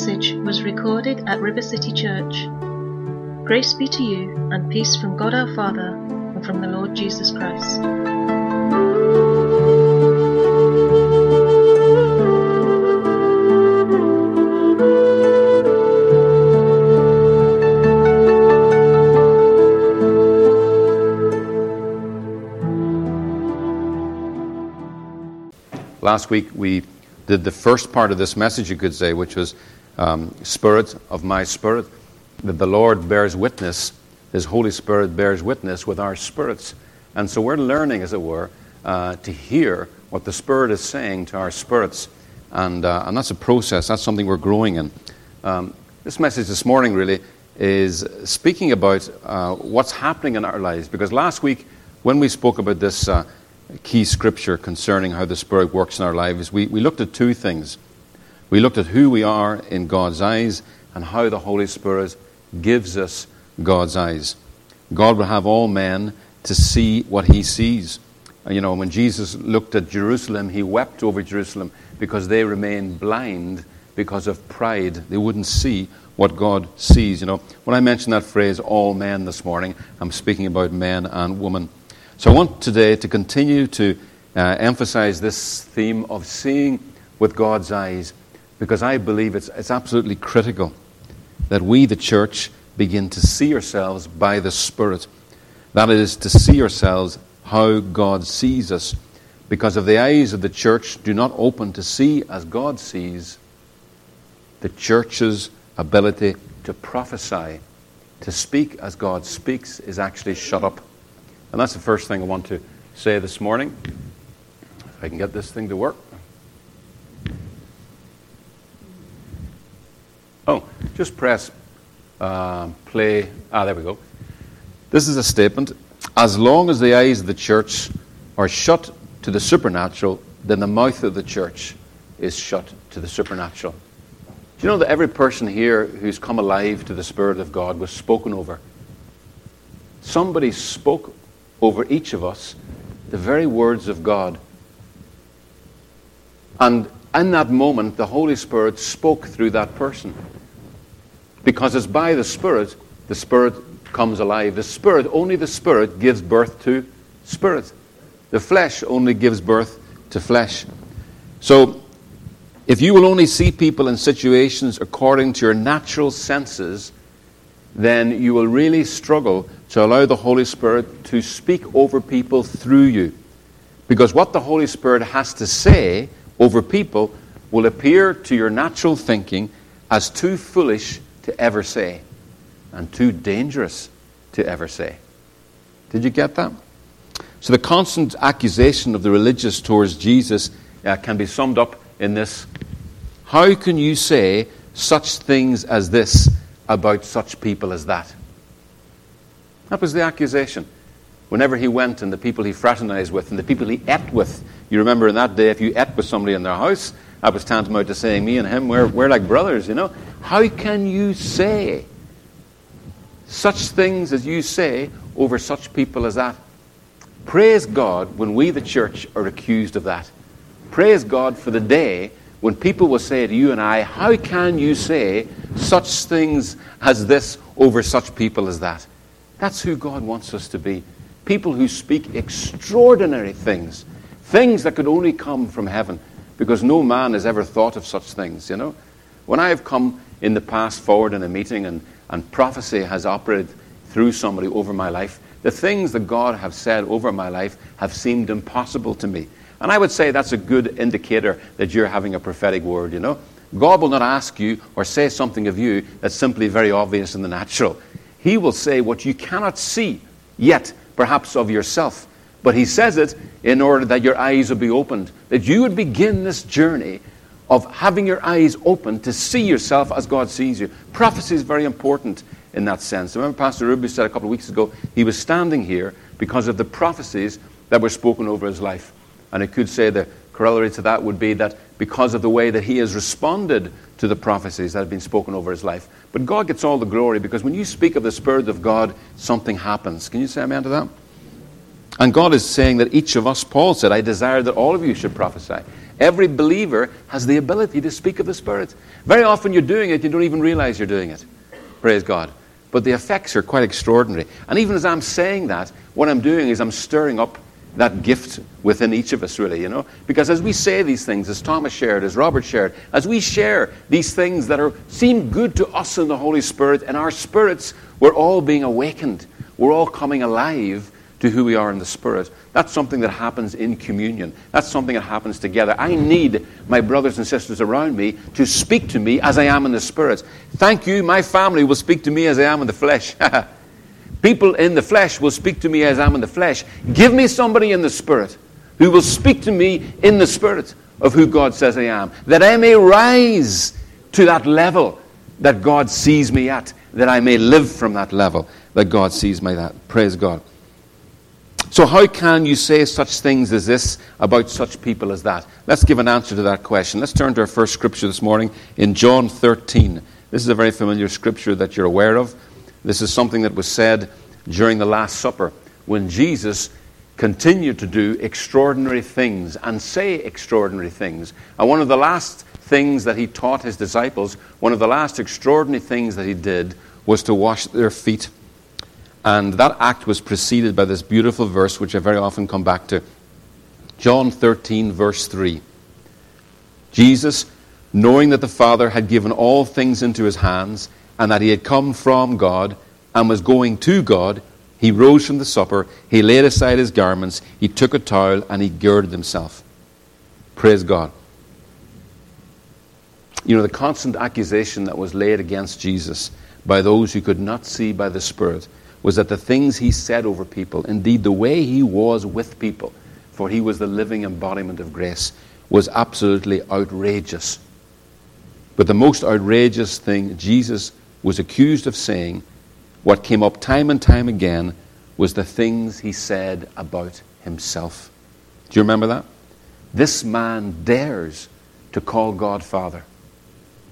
message was recorded at River City Church. Grace be to you and peace from God our Father and from the Lord Jesus Christ. Last week we did the first part of this message, you could say, which was um, Spirit of my Spirit, that the Lord bears witness, His Holy Spirit bears witness with our spirits. And so we're learning, as it were, uh, to hear what the Spirit is saying to our spirits. And, uh, and that's a process, that's something we're growing in. Um, this message this morning really is speaking about uh, what's happening in our lives. Because last week, when we spoke about this uh, key scripture concerning how the Spirit works in our lives, we, we looked at two things. We looked at who we are in God's eyes and how the Holy Spirit gives us God's eyes. God will have all men to see what he sees. You know, when Jesus looked at Jerusalem, he wept over Jerusalem because they remained blind because of pride. They wouldn't see what God sees. You know, when I mentioned that phrase, all men, this morning, I'm speaking about men and women. So I want today to continue to uh, emphasize this theme of seeing with God's eyes because I believe it's, it's absolutely critical that we, the church, begin to see ourselves by the Spirit. That is, to see ourselves how God sees us. Because if the eyes of the church do not open to see as God sees, the church's ability to prophesy, to speak as God speaks, is actually shut up. And that's the first thing I want to say this morning. If I can get this thing to work. Oh, just press uh, play. Ah, there we go. This is a statement. As long as the eyes of the church are shut to the supernatural, then the mouth of the church is shut to the supernatural. Do you know that every person here who's come alive to the Spirit of God was spoken over? Somebody spoke over each of us the very words of God. And in that moment, the Holy Spirit spoke through that person. Because it's by the Spirit, the Spirit comes alive. The Spirit, only the Spirit gives birth to Spirit. The flesh only gives birth to flesh. So, if you will only see people in situations according to your natural senses, then you will really struggle to allow the Holy Spirit to speak over people through you. Because what the Holy Spirit has to say over people will appear to your natural thinking as too foolish to ever say and too dangerous to ever say. Did you get that? So the constant accusation of the religious towards Jesus uh, can be summed up in this How can you say such things as this about such people as that? That was the accusation. Whenever he went and the people he fraternized with and the people he ate with, you remember in that day, if you ate with somebody in their house, that was tantamount to saying, Me and him, we're, we're like brothers, you know. How can you say such things as you say over such people as that? Praise God when we, the church, are accused of that. Praise God for the day when people will say to you and I, How can you say such things as this over such people as that? That's who God wants us to be. People who speak extraordinary things, things that could only come from heaven, because no man has ever thought of such things, you know. When I have come in the past forward in a meeting and, and prophecy has operated through somebody over my life, the things that God have said over my life have seemed impossible to me. And I would say that's a good indicator that you're having a prophetic word, you know. God will not ask you or say something of you that's simply very obvious in the natural. He will say what you cannot see yet, perhaps of yourself. But He says it in order that your eyes will be opened, that you would begin this journey of having your eyes open to see yourself as God sees you. Prophecy is very important in that sense. Remember, Pastor Ruby said a couple of weeks ago he was standing here because of the prophecies that were spoken over his life. And I could say the corollary to that would be that because of the way that he has responded to the prophecies that have been spoken over his life. But God gets all the glory because when you speak of the Spirit of God, something happens. Can you say amen to that? And God is saying that each of us, Paul said, I desire that all of you should prophesy. Every believer has the ability to speak of the Spirit. Very often you're doing it, you don't even realize you're doing it. Praise God. But the effects are quite extraordinary. And even as I'm saying that, what I'm doing is I'm stirring up that gift within each of us, really, you know? Because as we say these things, as Thomas shared, as Robert shared, as we share these things that are, seem good to us in the Holy Spirit, and our spirits, we're all being awakened. We're all coming alive to who we are in the Spirit. That's something that happens in communion. That's something that happens together. I need my brothers and sisters around me to speak to me as I am in the Spirit. Thank you, my family will speak to me as I am in the flesh. People in the flesh will speak to me as I am in the flesh. Give me somebody in the Spirit who will speak to me in the Spirit of who God says I am, that I may rise to that level that God sees me at, that I may live from that level that God sees me at. Praise God. So, how can you say such things as this about such people as that? Let's give an answer to that question. Let's turn to our first scripture this morning in John 13. This is a very familiar scripture that you're aware of. This is something that was said during the Last Supper when Jesus continued to do extraordinary things and say extraordinary things. And one of the last things that he taught his disciples, one of the last extraordinary things that he did, was to wash their feet and that act was preceded by this beautiful verse, which I very often come back to John 13, verse 3. Jesus, knowing that the Father had given all things into his hands, and that he had come from God and was going to God, he rose from the supper, he laid aside his garments, he took a towel, and he girded himself. Praise God. You know, the constant accusation that was laid against Jesus by those who could not see by the Spirit was that the things he said over people, indeed the way he was with people, for he was the living embodiment of grace, was absolutely outrageous. But the most outrageous thing Jesus was accused of saying, what came up time and time again, was the things he said about himself. Do you remember that? This man dares to call God Father.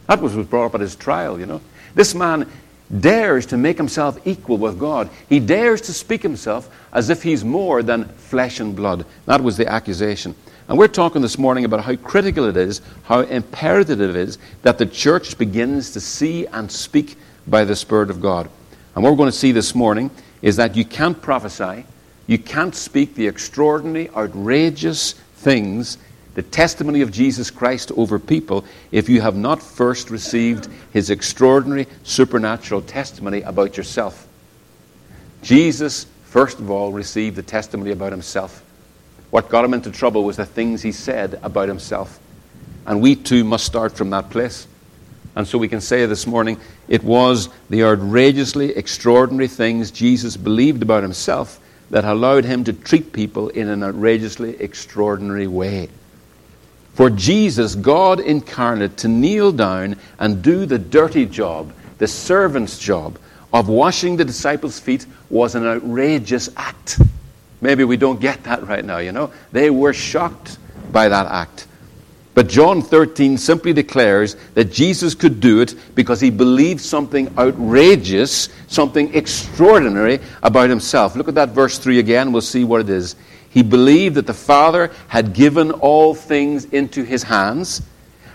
That was was brought up at his trial, you know. This man dares to make himself equal with God. He dares to speak himself as if he's more than flesh and blood. That was the accusation. And we're talking this morning about how critical it is, how imperative it is that the church begins to see and speak by the Spirit of God. And what we're going to see this morning is that you can't prophesy, you can't speak the extraordinary, outrageous things the testimony of Jesus Christ over people if you have not first received his extraordinary supernatural testimony about yourself. Jesus, first of all, received the testimony about himself. What got him into trouble was the things he said about himself. And we too must start from that place. And so we can say this morning it was the outrageously extraordinary things Jesus believed about himself that allowed him to treat people in an outrageously extraordinary way. For Jesus, God incarnate, to kneel down and do the dirty job, the servant's job of washing the disciples' feet was an outrageous act. Maybe we don't get that right now, you know. They were shocked by that act. But John 13 simply declares that Jesus could do it because he believed something outrageous, something extraordinary about himself. Look at that verse 3 again, we'll see what it is. He believed that the Father had given all things into his hands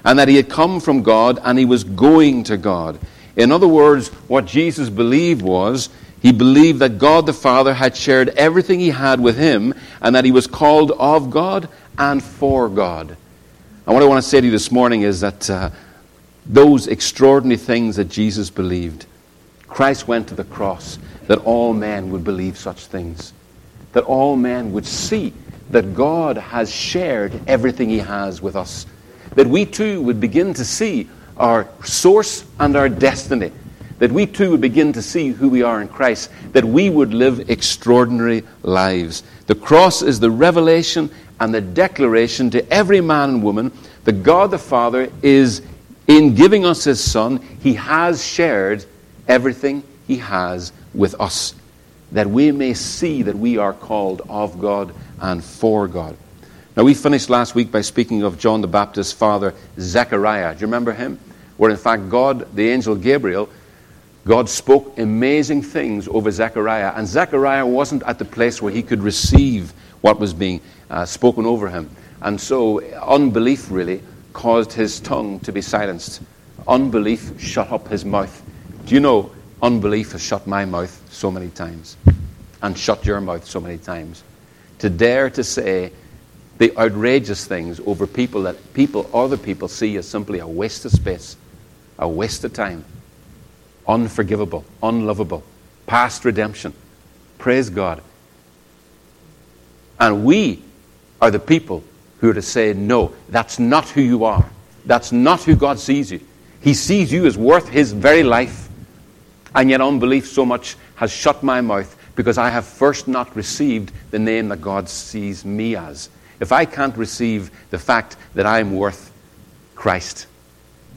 and that he had come from God and he was going to God. In other words, what Jesus believed was he believed that God the Father had shared everything he had with him and that he was called of God and for God. And what I want to say to you this morning is that uh, those extraordinary things that Jesus believed, Christ went to the cross that all men would believe such things that all men would see that God has shared everything He has with us. That we too would begin to see our source and our destiny. That we too would begin to see who we are in Christ. That we would live extraordinary lives. The cross is the revelation and the declaration to every man and woman that God the Father is, in giving us His Son, He has shared everything He has with us that we may see that we are called of God and for God. Now, we finished last week by speaking of John the Baptist's father, Zechariah. Do you remember him? Where, in fact, God, the angel Gabriel, God spoke amazing things over Zechariah, and Zechariah wasn't at the place where he could receive what was being uh, spoken over him. And so, unbelief really caused his tongue to be silenced. Unbelief shut up his mouth. Do you know, unbelief has shut my mouth so many times, and shut your mouth so many times. To dare to say the outrageous things over people that people, other people see as simply a waste of space, a waste of time unforgivable, unlovable, past redemption. Praise God. And we are the people who are to say, no, that's not who you are. That's not who God sees you. He sees you as worth his very life. And yet, unbelief so much has shut my mouth because I have first not received the name that God sees me as. If I can't receive the fact that I'm worth Christ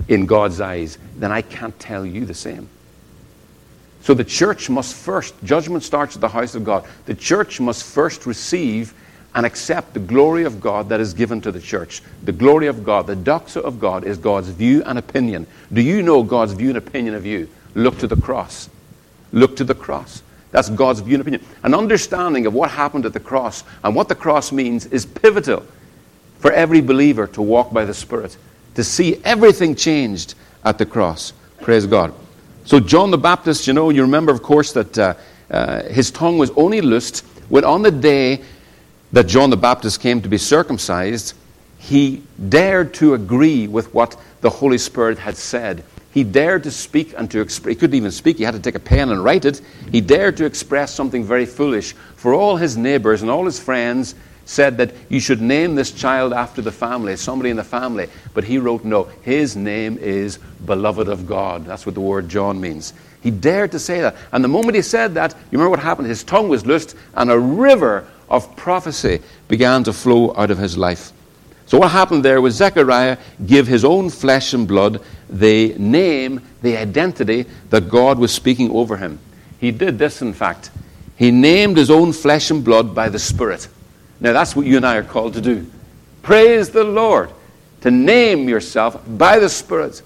in God's eyes, then I can't tell you the same. So the church must first, judgment starts at the house of God. The church must first receive and accept the glory of God that is given to the church. The glory of God, the doxa of God, is God's view and opinion. Do you know God's view and opinion of you? Look to the cross. Look to the cross. That's God's view and opinion. An understanding of what happened at the cross and what the cross means is pivotal for every believer to walk by the Spirit, to see everything changed at the cross. Praise God. So, John the Baptist, you know, you remember, of course, that uh, uh, his tongue was only loosed when on the day that John the Baptist came to be circumcised, he dared to agree with what the Holy Spirit had said. He dared to speak and to express. He couldn't even speak, he had to take a pen and write it. He dared to express something very foolish. For all his neighbors and all his friends, said that you should name this child after the family, somebody in the family. But he wrote, no, his name is beloved of God. That's what the word John means. He dared to say that. And the moment he said that, you remember what happened? His tongue was loosed, and a river of prophecy began to flow out of his life. So what happened there was Zechariah gave his own flesh and blood the name, the identity that God was speaking over him. He did this, in fact. He named his own flesh and blood by the Spirit. Now, that's what you and I are called to do. Praise the Lord. To name yourself by the Spirit.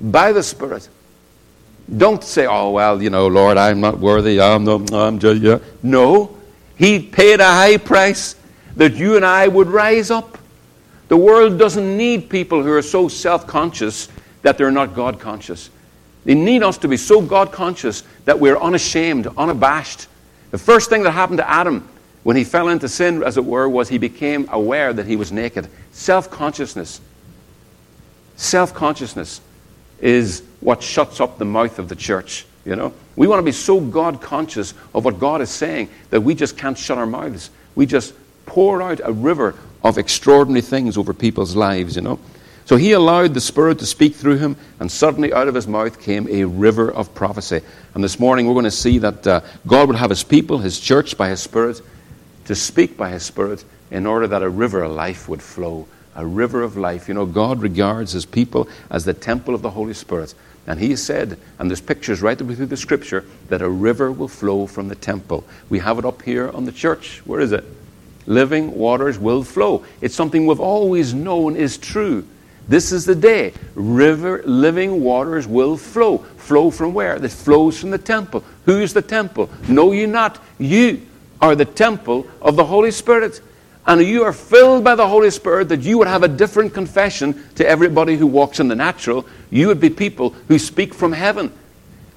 By the Spirit. Don't say, oh, well, you know, Lord, I'm not worthy. I'm, no, I'm just, yeah. No. He paid a high price that you and I would rise up. The world doesn't need people who are so self conscious that they're not God conscious. They need us to be so God conscious that we're unashamed, unabashed. The first thing that happened to Adam when he fell into sin, as it were, was he became aware that he was naked. Self consciousness. Self consciousness is what shuts up the mouth of the church. You know, we want to be so God conscious of what God is saying that we just can't shut our mouths. We just pour out a river of extraordinary things over people's lives. You know, so he allowed the Spirit to speak through him, and suddenly out of his mouth came a river of prophecy. And this morning we're going to see that uh, God would have his people, his church, by his Spirit to speak by His Spirit in order that a river of life would flow. A river of life. You know, God regards His people as the temple of the Holy Spirit. And He said, and there's pictures right through the Scripture, that a river will flow from the temple. We have it up here on the church. Where is it? Living waters will flow. It's something we've always known is true. This is the day. River, living waters will flow. Flow from where? It flows from the temple. Who's the temple? Know you not. You are the temple of the Holy Spirit. And you are filled by the Holy Spirit that you would have a different confession to everybody who walks in the natural. You would be people who speak from heaven.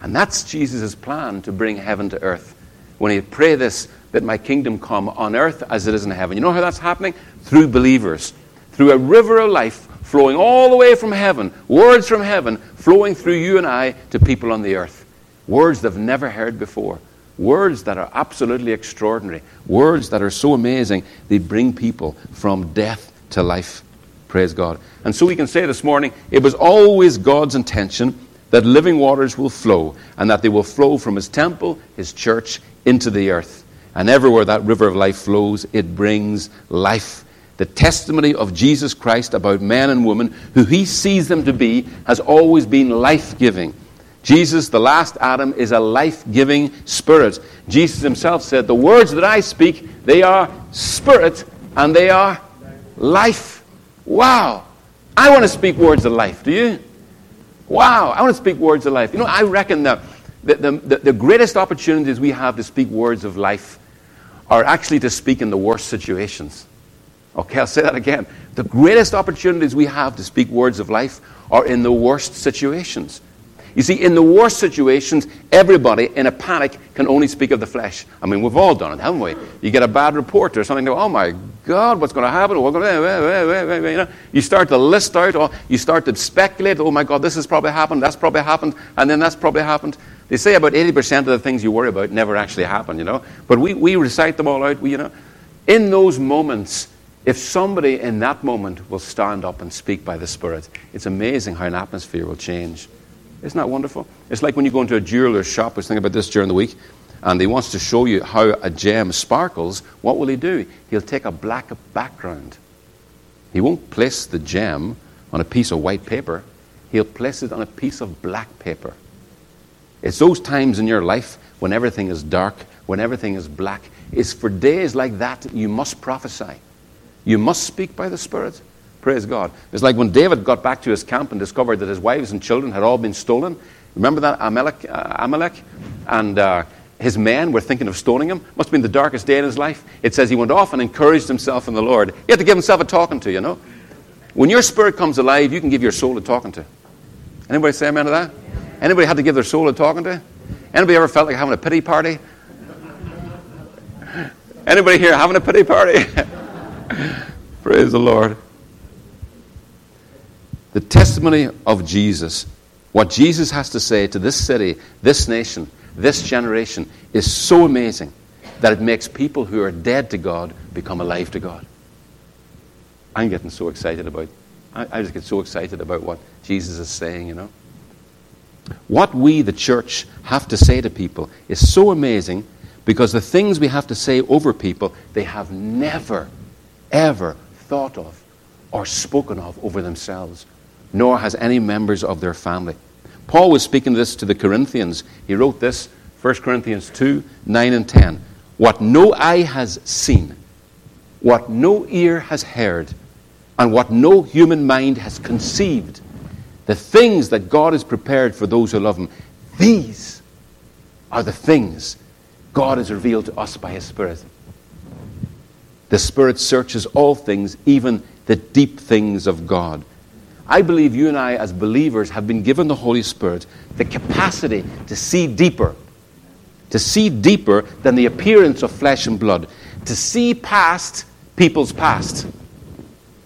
And that's Jesus' plan to bring heaven to earth. When he pray this, that my kingdom come on earth as it is in heaven. You know how that's happening? Through believers. Through a river of life flowing all the way from heaven, words from heaven flowing through you and I to people on the earth. Words they've never heard before. Words that are absolutely extraordinary. Words that are so amazing, they bring people from death to life. Praise God. And so we can say this morning it was always God's intention that living waters will flow, and that they will flow from His temple, His church, into the earth. And everywhere that river of life flows, it brings life. The testimony of Jesus Christ about men and women, who He sees them to be, has always been life giving. Jesus, the last Adam, is a life giving spirit. Jesus himself said, The words that I speak, they are spirit and they are life. Wow. I want to speak words of life. Do you? Wow. I want to speak words of life. You know, I reckon that the, the, the greatest opportunities we have to speak words of life are actually to speak in the worst situations. Okay, I'll say that again. The greatest opportunities we have to speak words of life are in the worst situations. You see, in the worst situations, everybody in a panic can only speak of the flesh. I mean, we've all done it, haven't we? You get a bad report or something, oh my God, what's going to happen? You, know, you start to list out, or you start to speculate, oh my God, this has probably happened, that's probably happened, and then that's probably happened. They say about 80% of the things you worry about never actually happen, you know. But we, we recite them all out, we, you know. In those moments, if somebody in that moment will stand up and speak by the Spirit, it's amazing how an atmosphere will change. Isn't that wonderful? It's like when you go into a jeweler's shop, I was thinking about this during the week, and he wants to show you how a gem sparkles. What will he do? He'll take a black background. He won't place the gem on a piece of white paper, he'll place it on a piece of black paper. It's those times in your life when everything is dark, when everything is black. It's for days like that you must prophesy. You must speak by the Spirit. Praise God. It's like when David got back to his camp and discovered that his wives and children had all been stolen. Remember that Amalek? Uh, Amalek? And uh, his men were thinking of stoning him. Must have been the darkest day in his life. It says he went off and encouraged himself in the Lord. He had to give himself a talking to, you know. When your spirit comes alive, you can give your soul a talking to. Anybody say amen to that? Anybody had to give their soul a talking to? Anybody ever felt like having a pity party? Anybody here having a pity party? Praise the Lord. The testimony of Jesus, what Jesus has to say to this city, this nation, this generation, is so amazing that it makes people who are dead to God become alive to God. I'm getting so excited about I, I just get so excited about what Jesus is saying, you know. What we, the church, have to say to people is so amazing because the things we have to say over people, they have never, ever thought of or spoken of over themselves, nor has any members of their family. Paul was speaking this to the Corinthians. He wrote this, 1 Corinthians 2 9 and 10. What no eye has seen, what no ear has heard, and what no human mind has conceived, the things that God has prepared for those who love Him, these are the things God has revealed to us by His Spirit. The Spirit searches all things, even the deep things of God. I believe you and I, as believers, have been given the Holy Spirit the capacity to see deeper, to see deeper than the appearance of flesh and blood, to see past people's past.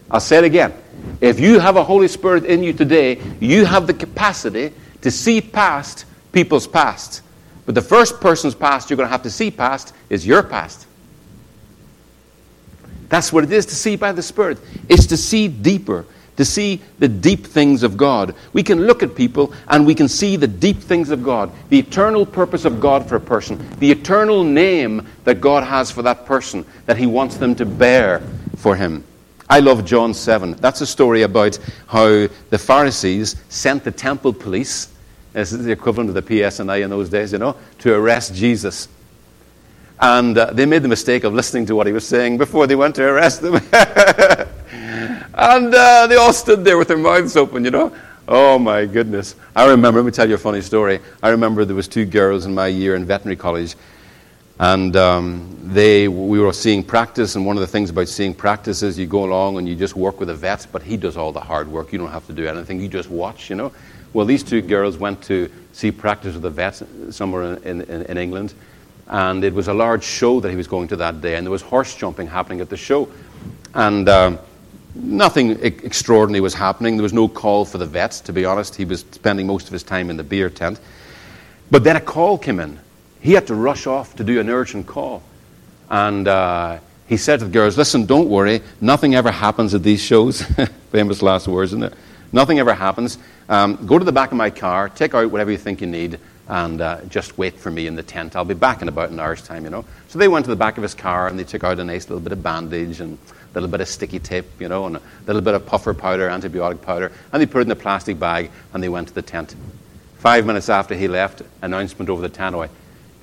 I'll say it again. If you have a Holy Spirit in you today, you have the capacity to see past people's past. But the first person's past you're going to have to see past is your past. That's what it is to see by the Spirit. It's to see deeper, to see the deep things of God. We can look at people and we can see the deep things of God, the eternal purpose of God for a person, the eternal name that God has for that person that He wants them to bear for Him. I love John 7. That's a story about how the Pharisees sent the temple police, this is the equivalent of the PSNI in those days, you know, to arrest Jesus. And uh, they made the mistake of listening to what he was saying before they went to arrest him. and uh, they all stood there with their mouths open, you know. Oh my goodness. I remember, let me tell you a funny story. I remember there was two girls in my year in veterinary college. And um, they, we were seeing practice, and one of the things about seeing practice is you go along and you just work with a vet, but he does all the hard work. You don't have to do anything. You just watch, you know. Well, these two girls went to see practice with a vet somewhere in, in, in England and it was a large show that he was going to that day, and there was horse jumping happening at the show. And uh, nothing extraordinary was happening. There was no call for the vet, to be honest. He was spending most of his time in the beer tent. But then a call came in. He had to rush off to do an urgent call. And uh, he said to the girls, Listen, don't worry. Nothing ever happens at these shows. Famous last words, isn't it? Nothing ever happens. Um, go to the back of my car, take out whatever you think you need, and uh, just wait for me in the tent. I'll be back in about an hour's time, you know. So they went to the back of his car and they took out a nice little bit of bandage and a little bit of sticky tape, you know, and a little bit of puffer powder, antibiotic powder, and they put it in a plastic bag and they went to the tent. Five minutes after he left, announcement over the tannoy.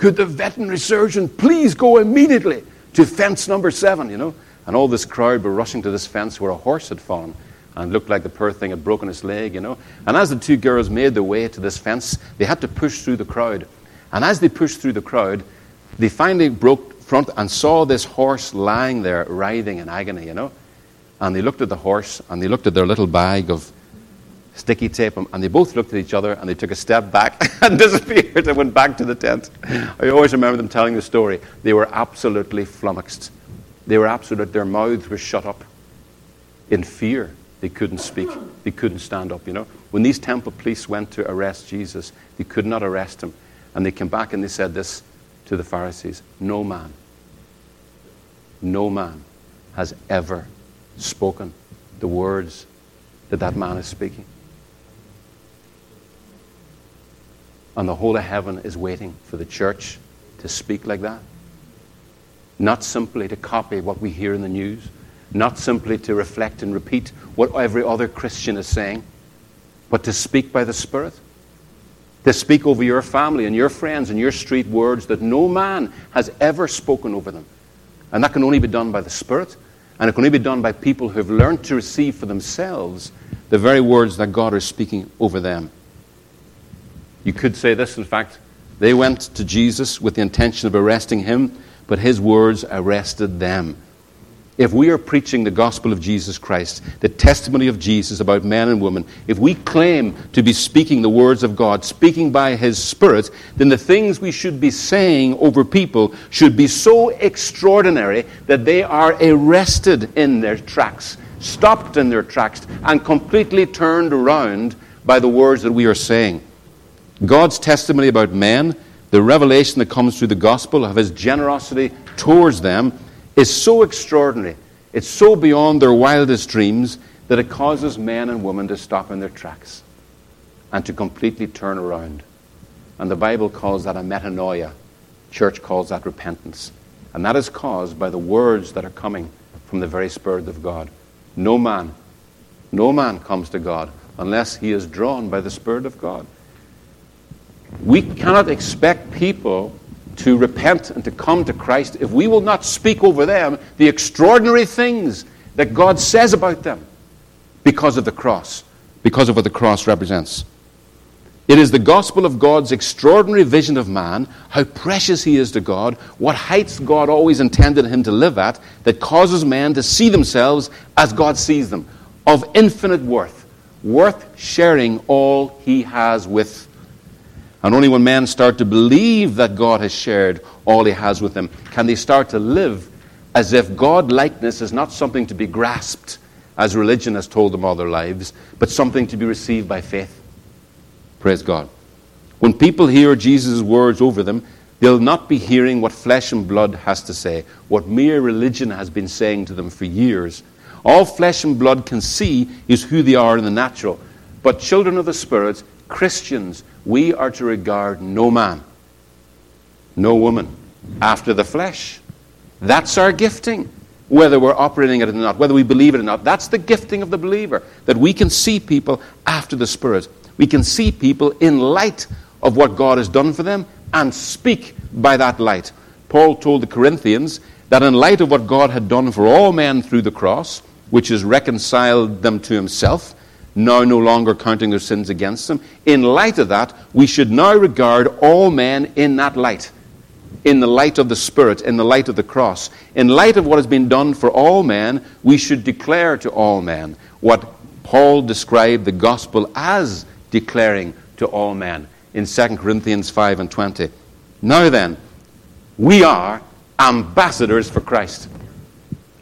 Could the veterinary surgeon please go immediately to fence number seven, you know? And all this crowd were rushing to this fence where a horse had fallen and looked like the poor thing had broken its leg, you know. And as the two girls made their way to this fence, they had to push through the crowd. And as they pushed through the crowd, they finally broke front and saw this horse lying there, writhing in agony, you know. And they looked at the horse and they looked at their little bag of sticky tape, them. and they both looked at each other and they took a step back and disappeared and went back to the tent. I always remember them telling the story. They were absolutely flummoxed. They were absolute, their mouths were shut up in fear. They couldn't speak. They couldn't stand up, you know. When these temple police went to arrest Jesus, they could not arrest him. And they came back and they said this to the Pharisees No man, no man has ever spoken the words that that man is speaking. And the whole of heaven is waiting for the church to speak like that. Not simply to copy what we hear in the news, not simply to reflect and repeat what every other Christian is saying, but to speak by the Spirit. To speak over your family and your friends and your street words that no man has ever spoken over them. And that can only be done by the Spirit, and it can only be done by people who have learned to receive for themselves the very words that God is speaking over them. You could say this, in fact, they went to Jesus with the intention of arresting him, but his words arrested them. If we are preaching the gospel of Jesus Christ, the testimony of Jesus about men and women, if we claim to be speaking the words of God, speaking by His Spirit, then the things we should be saying over people should be so extraordinary that they are arrested in their tracks, stopped in their tracks, and completely turned around by the words that we are saying. God's testimony about men, the revelation that comes through the gospel of his generosity towards them, is so extraordinary. It's so beyond their wildest dreams that it causes men and women to stop in their tracks and to completely turn around. And the Bible calls that a metanoia. Church calls that repentance. And that is caused by the words that are coming from the very Spirit of God. No man, no man comes to God unless he is drawn by the Spirit of God. We cannot expect people to repent and to come to Christ if we will not speak over them the extraordinary things that God says about them because of the cross, because of what the cross represents. It is the gospel of God's extraordinary vision of man, how precious he is to God, what heights God always intended him to live at, that causes men to see themselves as God sees them, of infinite worth, worth sharing all he has with and only when men start to believe that God has shared all he has with them can they start to live as if God likeness is not something to be grasped, as religion has told them all their lives, but something to be received by faith. Praise God. When people hear Jesus' words over them, they'll not be hearing what flesh and blood has to say, what mere religion has been saying to them for years. All flesh and blood can see is who they are in the natural. But children of the Spirit, Christians, we are to regard no man, no woman after the flesh. That's our gifting, whether we're operating it or not, whether we believe it or not. That's the gifting of the believer, that we can see people after the Spirit. We can see people in light of what God has done for them and speak by that light. Paul told the Corinthians that in light of what God had done for all men through the cross, which has reconciled them to himself, now no longer counting their sins against them. In light of that, we should now regard all men in that light, in the light of the Spirit, in the light of the cross. In light of what has been done for all men, we should declare to all men what Paul described the gospel as declaring to all men in 2 Corinthians 5 and 20. Now then, we are ambassadors for Christ.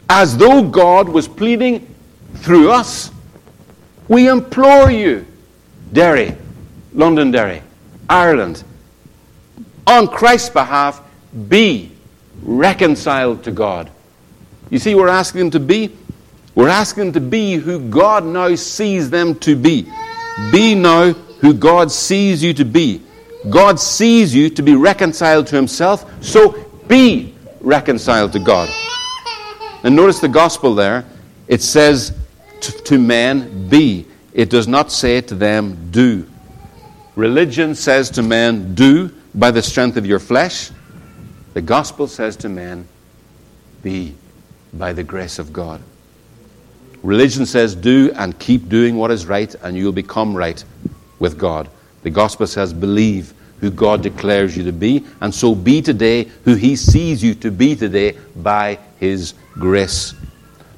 As though God was pleading through us we implore you, Derry, Londonderry, Ireland, on Christ's behalf, be reconciled to God. You see, we're asking them to be. We're asking them to be who God now sees them to be. Be now who God sees you to be. God sees you to be reconciled to Himself, so be reconciled to God. And notice the gospel there. It says, to, men, be. It does not say to them, do. Religion says to men, do by the strength of your flesh. The gospel says to men, be by the grace of God. Religion says, do and keep doing what is right, and you'll become right with God. The gospel says, believe who God declares you to be, and so be today who He sees you to be today by His grace.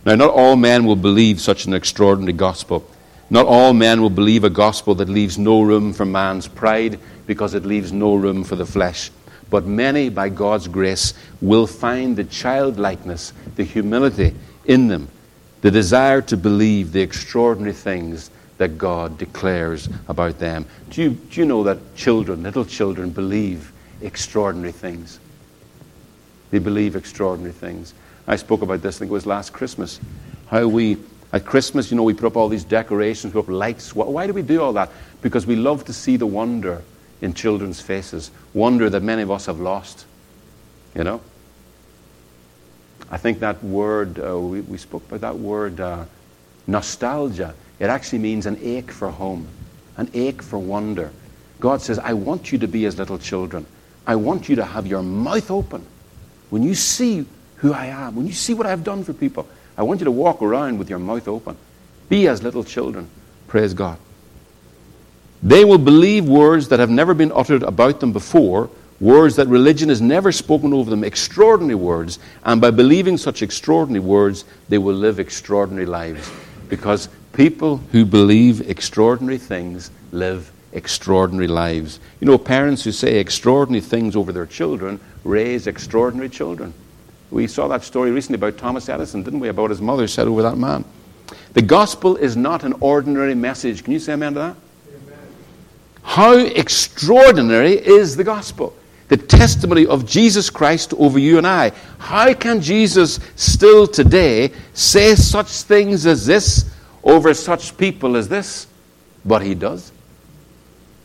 Now, not all men will believe such an extraordinary gospel. Not all men will believe a gospel that leaves no room for man's pride because it leaves no room for the flesh. But many, by God's grace, will find the childlikeness, the humility in them, the desire to believe the extraordinary things that God declares about them. Do you, do you know that children, little children, believe extraordinary things? They believe extraordinary things. I spoke about this, I think it was last Christmas. How we, at Christmas, you know, we put up all these decorations, we put up lights. Why do we do all that? Because we love to see the wonder in children's faces, wonder that many of us have lost. You know? I think that word, uh, we, we spoke about that word, uh, nostalgia. It actually means an ache for home, an ache for wonder. God says, I want you to be as little children. I want you to have your mouth open. When you see who I am, when you see what I've done for people, I want you to walk around with your mouth open. Be as little children. Praise God. They will believe words that have never been uttered about them before, words that religion has never spoken over them, extraordinary words. And by believing such extraordinary words, they will live extraordinary lives. Because people who believe extraordinary things live extraordinary lives. You know, parents who say extraordinary things over their children raise extraordinary children. We saw that story recently about Thomas Edison, didn't we? About his mother said over that man. The gospel is not an ordinary message. Can you say amen to that? Amen. How extraordinary is the gospel? The testimony of Jesus Christ over you and I. How can Jesus still today say such things as this over such people as this? But he does.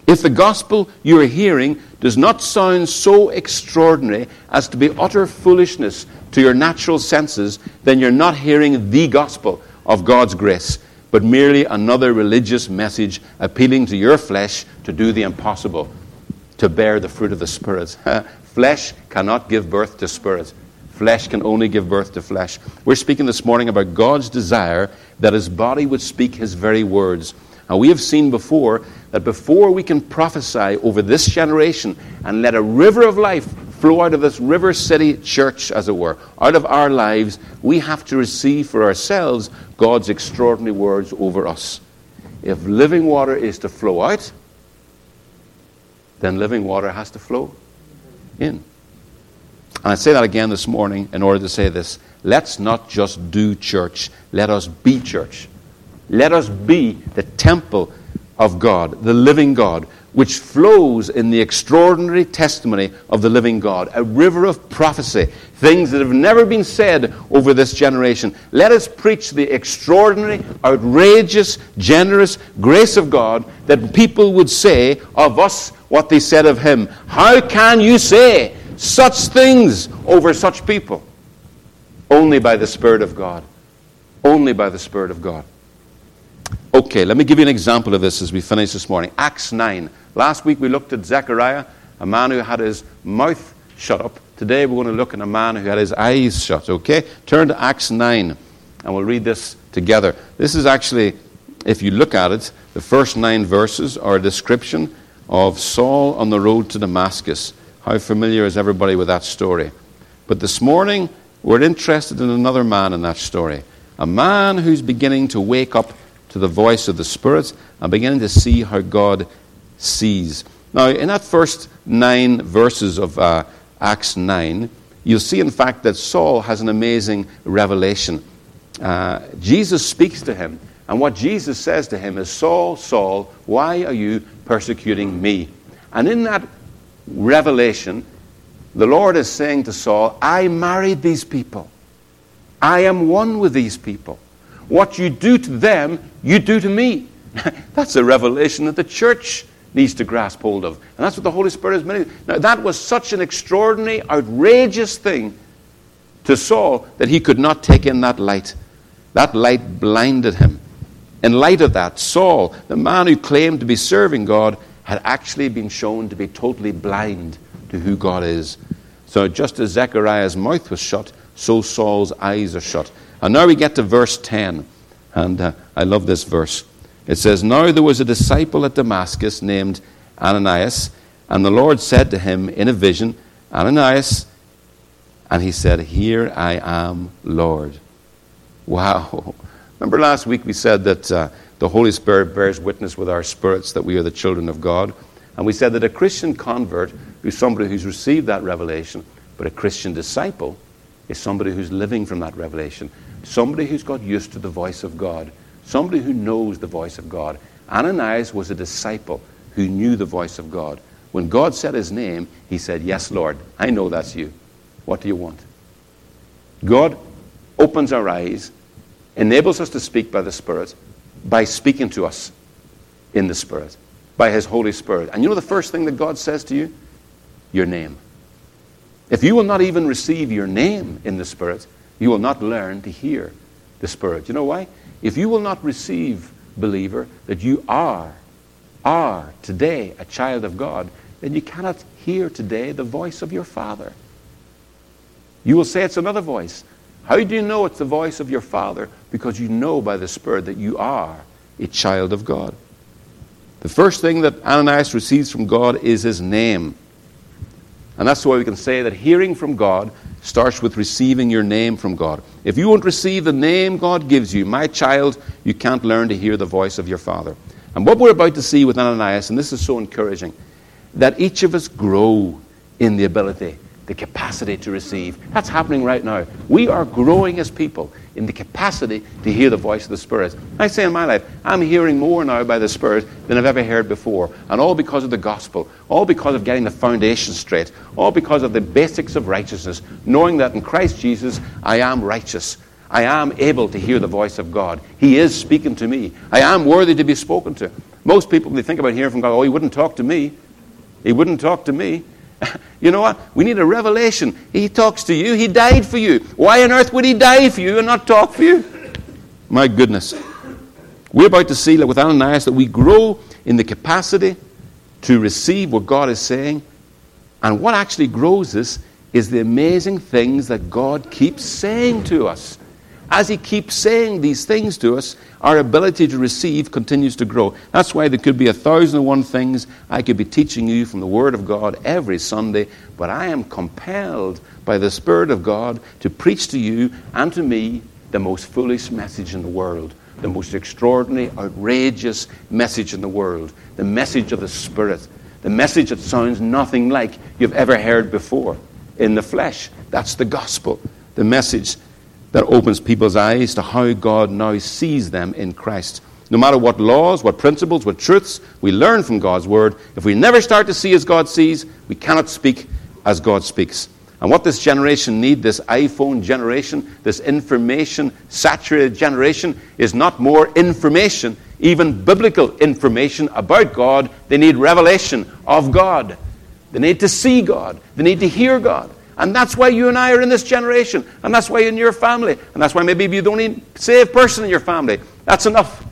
If the gospel you're hearing does not sound so extraordinary as to be utter foolishness to your natural senses, then you're not hearing the gospel of God's grace, but merely another religious message appealing to your flesh to do the impossible, to bear the fruit of the Spirit. flesh cannot give birth to spirit. Flesh can only give birth to flesh. We're speaking this morning about God's desire that his body would speak his very words. And we have seen before that before we can prophesy over this generation and let a river of life flow out of this river city church, as it were, out of our lives, we have to receive for ourselves God's extraordinary words over us. If living water is to flow out, then living water has to flow in. And I say that again this morning in order to say this. Let's not just do church, let us be church. Let us be the temple of God, the living God, which flows in the extraordinary testimony of the living God, a river of prophecy, things that have never been said over this generation. Let us preach the extraordinary, outrageous, generous grace of God that people would say of us what they said of Him. How can you say such things over such people? Only by the Spirit of God. Only by the Spirit of God. Okay, let me give you an example of this as we finish this morning. Acts 9. Last week we looked at Zechariah, a man who had his mouth shut up. Today we're going to look at a man who had his eyes shut. Okay? Turn to Acts 9 and we'll read this together. This is actually, if you look at it, the first nine verses are a description of Saul on the road to Damascus. How familiar is everybody with that story? But this morning we're interested in another man in that story. A man who's beginning to wake up to the voice of the Spirit and beginning to see how God sees. Now, in that first nine verses of uh, Acts 9, you'll see, in fact, that Saul has an amazing revelation. Uh, Jesus speaks to him, and what Jesus says to him is, Saul, Saul, why are you persecuting me? And in that revelation, the Lord is saying to Saul, I married these people. I am one with these people. What you do to them, you do to me. that's a revelation that the church needs to grasp hold of. And that's what the Holy Spirit is meant. Now, that was such an extraordinary, outrageous thing to Saul that he could not take in that light. That light blinded him. In light of that, Saul, the man who claimed to be serving God, had actually been shown to be totally blind to who God is. So, just as Zechariah's mouth was shut, so Saul's eyes are shut. And now we get to verse 10. And uh, I love this verse. It says, Now there was a disciple at Damascus named Ananias, And the Lord said to him in a vision, Ananias, and he said, Here I am, Lord. Wow. Remember last week we said that uh, the Holy Spirit bears witness with our spirits that we are the children of God. And we said that a Christian convert is somebody who's received that revelation, but a Christian disciple is somebody who's living from that revelation, somebody who's got used to the voice of God, somebody who knows the voice of God. Ananias was a disciple who knew the voice of God. When God said his name, he said, Yes, Lord, I know that's you. What do you want? God opens our eyes, enables us to speak by the Spirit, by speaking to us in the Spirit, by His Holy Spirit. And you know the first thing that God says to you? Your name. If you will not even receive your name in the Spirit, you will not learn to hear the Spirit. You know why? If you will not receive, believer, that you are, are today a child of God, then you cannot hear today the voice of your Father. You will say it's another voice. How do you know it's the voice of your Father? Because you know by the Spirit that you are a child of God. The first thing that Ananias receives from God is his name. And that's why we can say that hearing from God starts with receiving your name from God. If you won't receive the name God gives you, my child, you can't learn to hear the voice of your Father. And what we're about to see with Ananias, and this is so encouraging, that each of us grow in the ability the capacity to receive. That's happening right now. We are growing as people in the capacity to hear the voice of the Spirit. I say in my life, I'm hearing more now by the Spirit than I've ever heard before. And all because of the gospel, all because of getting the foundation straight, all because of the basics of righteousness, knowing that in Christ Jesus I am righteous. I am able to hear the voice of God. He is speaking to me. I am worthy to be spoken to. Most people, when they think about hearing from God, oh, he wouldn't talk to me. He wouldn't talk to me. You know what? We need a revelation. He talks to you. He died for you. Why on earth would he die for you and not talk for you? My goodness. We're about to see like with Ananias that we grow in the capacity to receive what God is saying. And what actually grows us is the amazing things that God keeps saying to us as He keeps saying these things to us, our ability to receive continues to grow. That's why there could be a thousand and one things I could be teaching you from the Word of God every Sunday, but I am compelled by the Spirit of God to preach to you and to me the most foolish message in the world, the most extraordinary, outrageous message in the world, the message of the Spirit, the message that sounds nothing like you've ever heard before in the flesh. That's the gospel, the message that opens people's eyes to how God now sees them in Christ. No matter what laws, what principles, what truths we learn from God's Word, if we never start to see as God sees, we cannot speak as God speaks. And what this generation need, this iPhone generation, this information saturated generation, is not more information, even biblical information about God. They need revelation of God. They need to see God. They need to hear God. And that's why you and I are in this generation. And that's why in your family. And that's why maybe you don't even save person in your family. That's enough.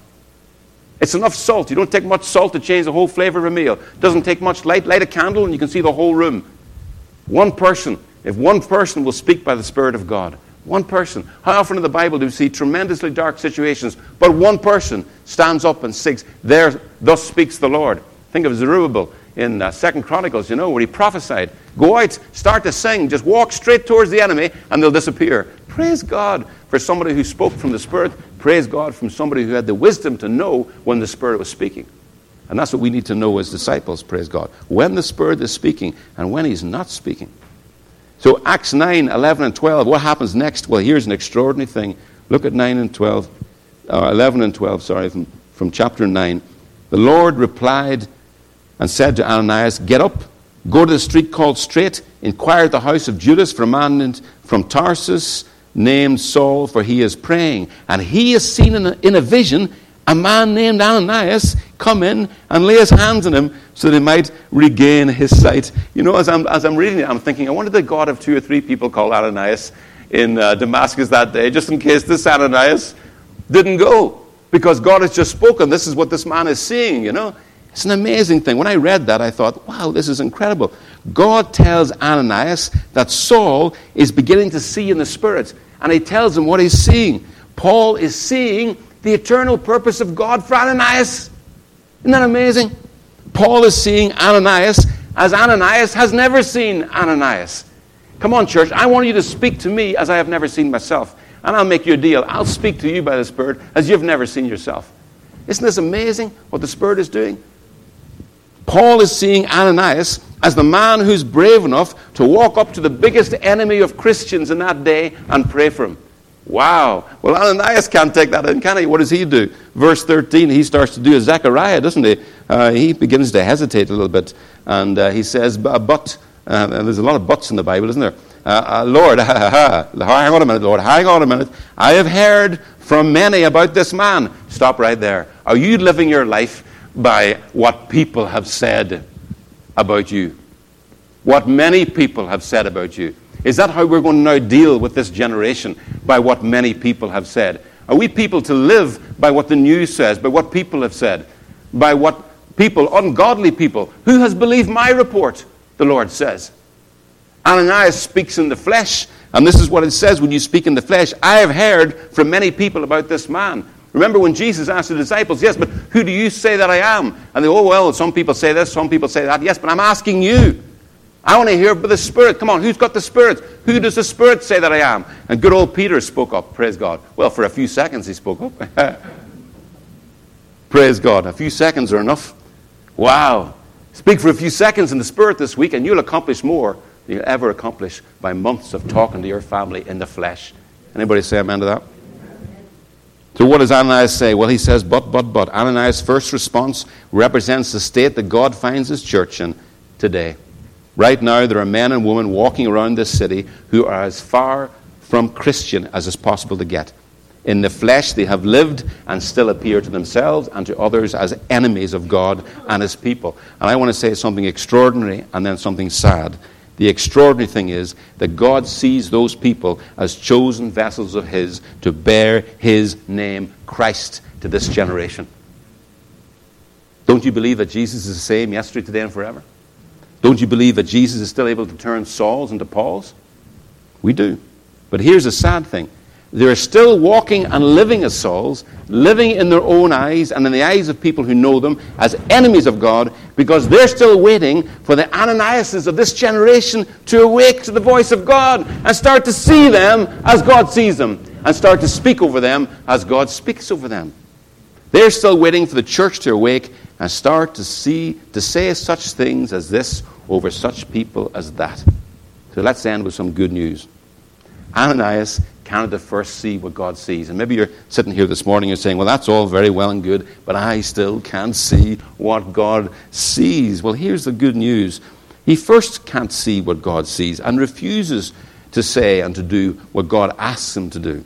It's enough salt. You don't take much salt to change the whole flavor of a meal. It doesn't take much light. Light a candle and you can see the whole room. One person, if one person will speak by the Spirit of God, one person. How often in the Bible do we see tremendously dark situations, but one person stands up and sings, There, thus speaks the Lord. Think of Zerubbabel in uh, Second Chronicles, you know, where he prophesied. Go out, start to sing, just walk straight towards the enemy, and they'll disappear. Praise God for somebody who spoke from the Spirit. Praise God from somebody who had the wisdom to know when the Spirit was speaking. And that's what we need to know as disciples, praise God. When the Spirit is speaking and when He's not speaking. So, Acts 9, 11, and 12, what happens next? Well, here's an extraordinary thing. Look at 9 and 12, uh, 11 and 12, sorry, from, from chapter 9. The Lord replied and said to Ananias, Get up, go to the street called Straight, inquire at the house of Judas for a man from Tarsus named Saul, for he is praying. And he has seen in a, in a vision a man named Ananias come in and lay his hands on him so that he might regain his sight. You know, as I'm, as I'm reading it, I'm thinking, I wonder the God of two or three people called Ananias in uh, Damascus that day, just in case this Ananias didn't go. Because God has just spoken. This is what this man is seeing, you know. It's an amazing thing. When I read that, I thought, wow, this is incredible. God tells Ananias that Saul is beginning to see in the Spirit, and he tells him what he's seeing. Paul is seeing the eternal purpose of God for Ananias. Isn't that amazing? Paul is seeing Ananias as Ananias has never seen Ananias. Come on, church, I want you to speak to me as I have never seen myself. And I'll make you a deal. I'll speak to you by the Spirit as you've never seen yourself. Isn't this amazing what the Spirit is doing? Paul is seeing Ananias as the man who's brave enough to walk up to the biggest enemy of Christians in that day and pray for him. Wow. Well, Ananias can't take that in, can he? What does he do? Verse 13, he starts to do a Zechariah, doesn't he? Uh, he begins to hesitate a little bit. And uh, he says, But, uh, there's a lot of buts in the Bible, isn't there? Uh, uh, Lord, hang on a minute, Lord, hang on a minute. I have heard from many about this man. Stop right there. Are you living your life by what people have said about you? What many people have said about you? Is that how we're going to now deal with this generation? By what many people have said? Are we people to live by what the news says, by what people have said, by what people, ungodly people, who has believed my report, the Lord says? Ananias speaks in the flesh, and this is what it says when you speak in the flesh. I have heard from many people about this man. Remember when Jesus asked the disciples, Yes, but who do you say that I am? And they, Oh, well, some people say this, some people say that. Yes, but I'm asking you. I want to hear about the Spirit. Come on, who's got the Spirit? Who does the Spirit say that I am? And good old Peter spoke up, praise God. Well, for a few seconds he spoke up. praise God. A few seconds are enough. Wow. Speak for a few seconds in the Spirit this week, and you'll accomplish more than you'll ever accomplish by months of talking to your family in the flesh. Anybody say amen to that? So, what does Ananias say? Well, he says, but, but, but. Ananias' first response represents the state that God finds his church in today. Right now, there are men and women walking around this city who are as far from Christian as is possible to get. In the flesh, they have lived and still appear to themselves and to others as enemies of God and His people. And I want to say something extraordinary and then something sad. The extraordinary thing is that God sees those people as chosen vessels of His to bear His name, Christ, to this generation. Don't you believe that Jesus is the same yesterday, today, and forever? Don't you believe that Jesus is still able to turn Sauls into Pauls? We do. But here's a sad thing they're still walking and living as Sauls, living in their own eyes and in the eyes of people who know them as enemies of God, because they're still waiting for the Ananiases of this generation to awake to the voice of God and start to see them as God sees them and start to speak over them as God speaks over them. They're still waiting for the church to awake and start to see, to say such things as this over such people as that. So let's end with some good news. Ananias cannot at first see what God sees. And maybe you're sitting here this morning and you're saying, well, that's all very well and good, but I still can't see what God sees. Well, here's the good news. He first can't see what God sees and refuses to say and to do what God asks him to do.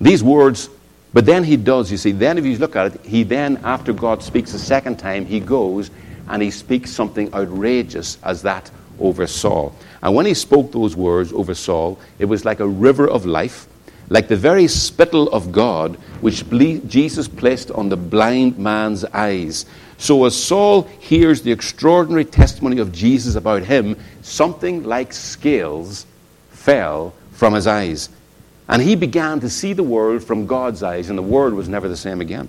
These words, but then he does, you see, then if you look at it, he then, after God speaks a second time, he goes and he speaks something outrageous as that over Saul. And when he spoke those words over Saul, it was like a river of life, like the very spittle of God, which Jesus placed on the blind man's eyes. So as Saul hears the extraordinary testimony of Jesus about him, something like scales fell from his eyes. And he began to see the world from God's eyes, and the world was never the same again.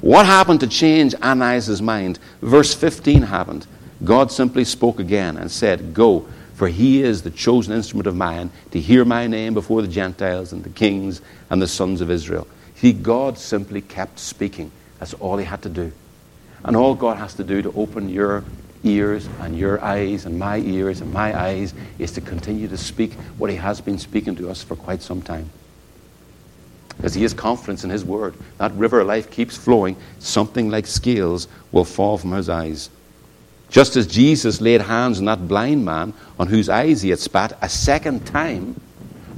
What happened to change Ananias' mind? Verse 15 happened. God simply spoke again and said, Go, for he is the chosen instrument of mine to hear my name before the Gentiles and the kings and the sons of Israel. See, God simply kept speaking. That's all he had to do. And all God has to do to open your ears and your eyes and my ears and my eyes is to continue to speak what he has been speaking to us for quite some time. Because he has confidence in his word. That river of life keeps flowing. Something like scales will fall from his eyes. Just as Jesus laid hands on that blind man on whose eyes he had spat a second time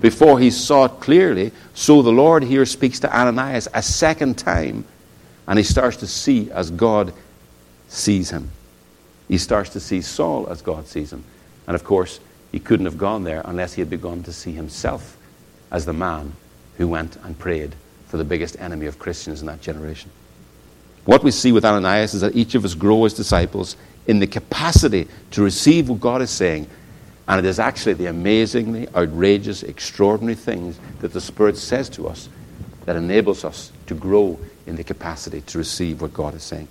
before he saw it clearly, so the Lord here speaks to Ananias a second time, and he starts to see as God sees him. He starts to see Saul as God sees him. And of course, he couldn't have gone there unless he had begun to see himself as the man who went and prayed for the biggest enemy of Christians in that generation. What we see with Ananias is that each of us grow as disciples in the capacity to receive what God is saying. And it is actually the amazingly outrageous, extraordinary things that the Spirit says to us that enables us to grow in the capacity to receive what God is saying.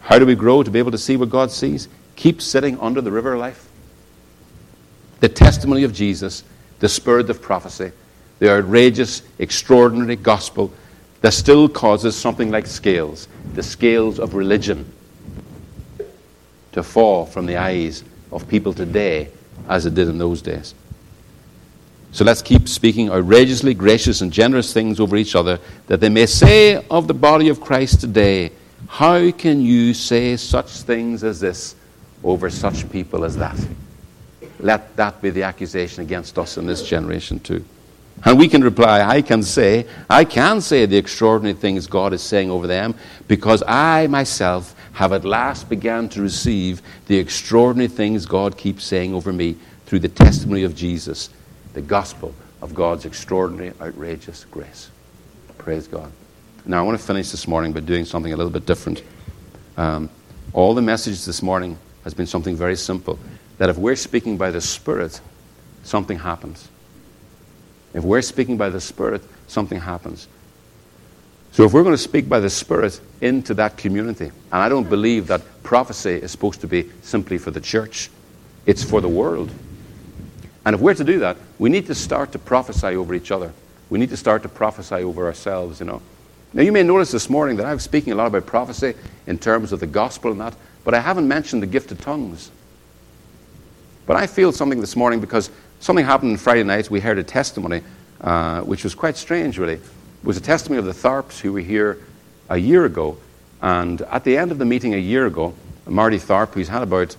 How do we grow to be able to see what God sees? Keep sitting under the river of life. The testimony of Jesus, the spirit of prophecy, the outrageous, extraordinary gospel that still causes something like scales, the scales of religion, to fall from the eyes of people today as it did in those days. So let's keep speaking outrageously gracious and generous things over each other, that they may say of the body of Christ today, How can you say such things as this over such people as that? Let that be the accusation against us in this generation, too. And we can reply, I can say, I can say the extraordinary things God is saying over them because I myself have at last began to receive the extraordinary things God keeps saying over me through the testimony of Jesus, the gospel of God's extraordinary, outrageous grace. Praise God. Now, I want to finish this morning by doing something a little bit different. Um, all the message this morning has been something very simple that if we're speaking by the Spirit, something happens. If we're speaking by the Spirit, something happens. So if we're going to speak by the Spirit into that community, and I don't believe that prophecy is supposed to be simply for the church, it's for the world. And if we're to do that, we need to start to prophesy over each other. We need to start to prophesy over ourselves, you know. Now, you may notice this morning that I'm speaking a lot about prophecy in terms of the gospel and that, but I haven't mentioned the gift of tongues. But I feel something this morning because something happened on Friday night. We heard a testimony, uh, which was quite strange, really. Was a testimony of the Tharps who were here a year ago. And at the end of the meeting a year ago, Marty Tharp, who's had about,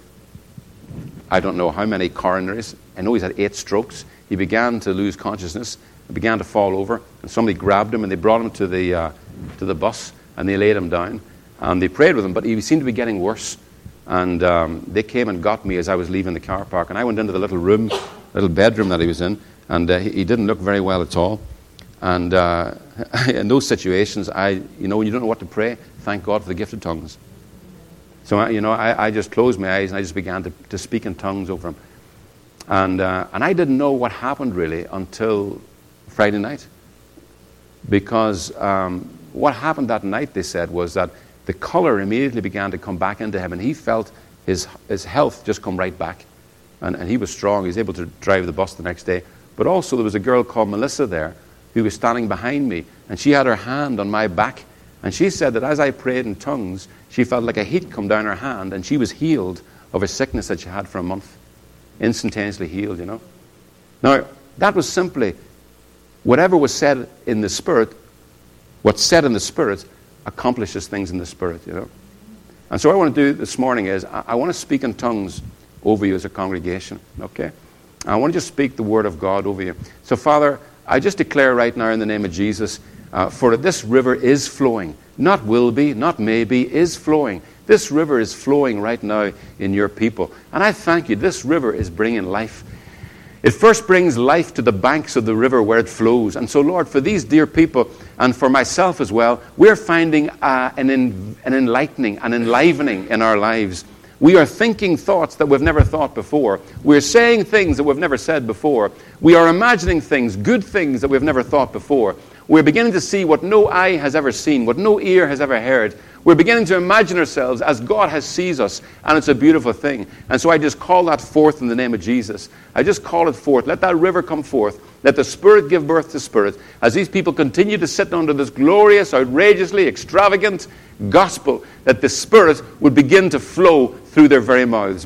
I don't know how many coronaries, I know he's had eight strokes, he began to lose consciousness began to fall over. And somebody grabbed him and they brought him to the, uh, to the bus and they laid him down. And they prayed with him, but he seemed to be getting worse. And um, they came and got me as I was leaving the car park. And I went into the little room, little bedroom that he was in, and uh, he, didn't look very well at all. And uh, in those situations, I, you know, when you don't know what to pray, thank God for the gift of tongues. So, you know, I, I just closed my eyes and I just began to, to speak in tongues over him. And, uh, and I didn't know what happened really until Friday night. Because um, what happened that night, they said, was that the color immediately began to come back into him, and he felt his, his health just come right back. And, and he was strong. He was able to drive the bus the next day. But also, there was a girl called Melissa there who was standing behind me, and she had her hand on my back. And she said that as I prayed in tongues, she felt like a heat come down her hand, and she was healed of a sickness that she had for a month. Instantaneously healed, you know. Now, that was simply whatever was said in the Spirit, what's said in the Spirit accomplishes things in the Spirit, you know. And so what I want to do this morning is I, I want to speak in tongues over you as a congregation, okay? I want to just speak the word of God over you. So, Father, I just declare right now in the name of Jesus, uh, for this river is flowing. Not will be, not maybe, is flowing. This river is flowing right now in your people. And I thank you. This river is bringing life it first brings life to the banks of the river where it flows. And so, Lord, for these dear people and for myself as well, we're finding uh, an, an enlightening, an enlivening in our lives. We are thinking thoughts that we've never thought before. We're saying things that we've never said before. We are imagining things, good things that we've never thought before. We're beginning to see what no eye has ever seen, what no ear has ever heard. We're beginning to imagine ourselves as God has sees us, and it's a beautiful thing. And so I just call that forth in the name of Jesus. I just call it forth. Let that river come forth. Let the Spirit give birth to Spirit. As these people continue to sit under this glorious, outrageously extravagant gospel, that the Spirit would begin to flow through their very mouths.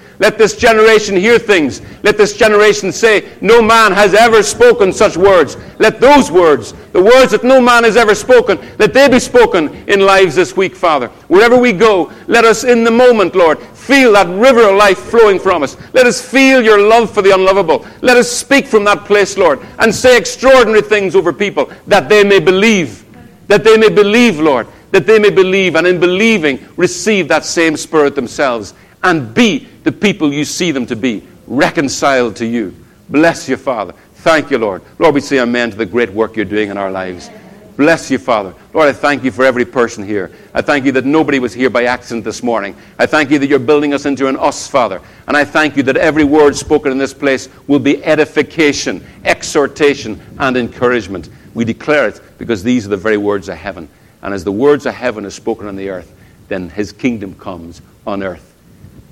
Let this generation hear things. Let this generation say, No man has ever spoken such words. Let those words, the words that no man has ever spoken, let they be spoken in lives this week, Father. Wherever we go, let us in the moment, Lord, feel that river of life flowing from us. Let us feel your love for the unlovable. Let us speak from that place, Lord, and say extraordinary things over people that they may believe. That they may believe, Lord. That they may believe, and in believing, receive that same Spirit themselves and be the people you see them to be, reconciled to you. Bless you, Father. Thank you, Lord. Lord, we say amen to the great work you're doing in our lives. Bless you, Father. Lord, I thank you for every person here. I thank you that nobody was here by accident this morning. I thank you that you're building us into an us, Father. And I thank you that every word spoken in this place will be edification, exhortation, and encouragement. We declare it because these are the very words of heaven. And as the words of heaven are spoken on the earth, then his kingdom comes on earth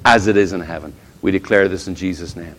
as it is in heaven. We declare this in Jesus' name.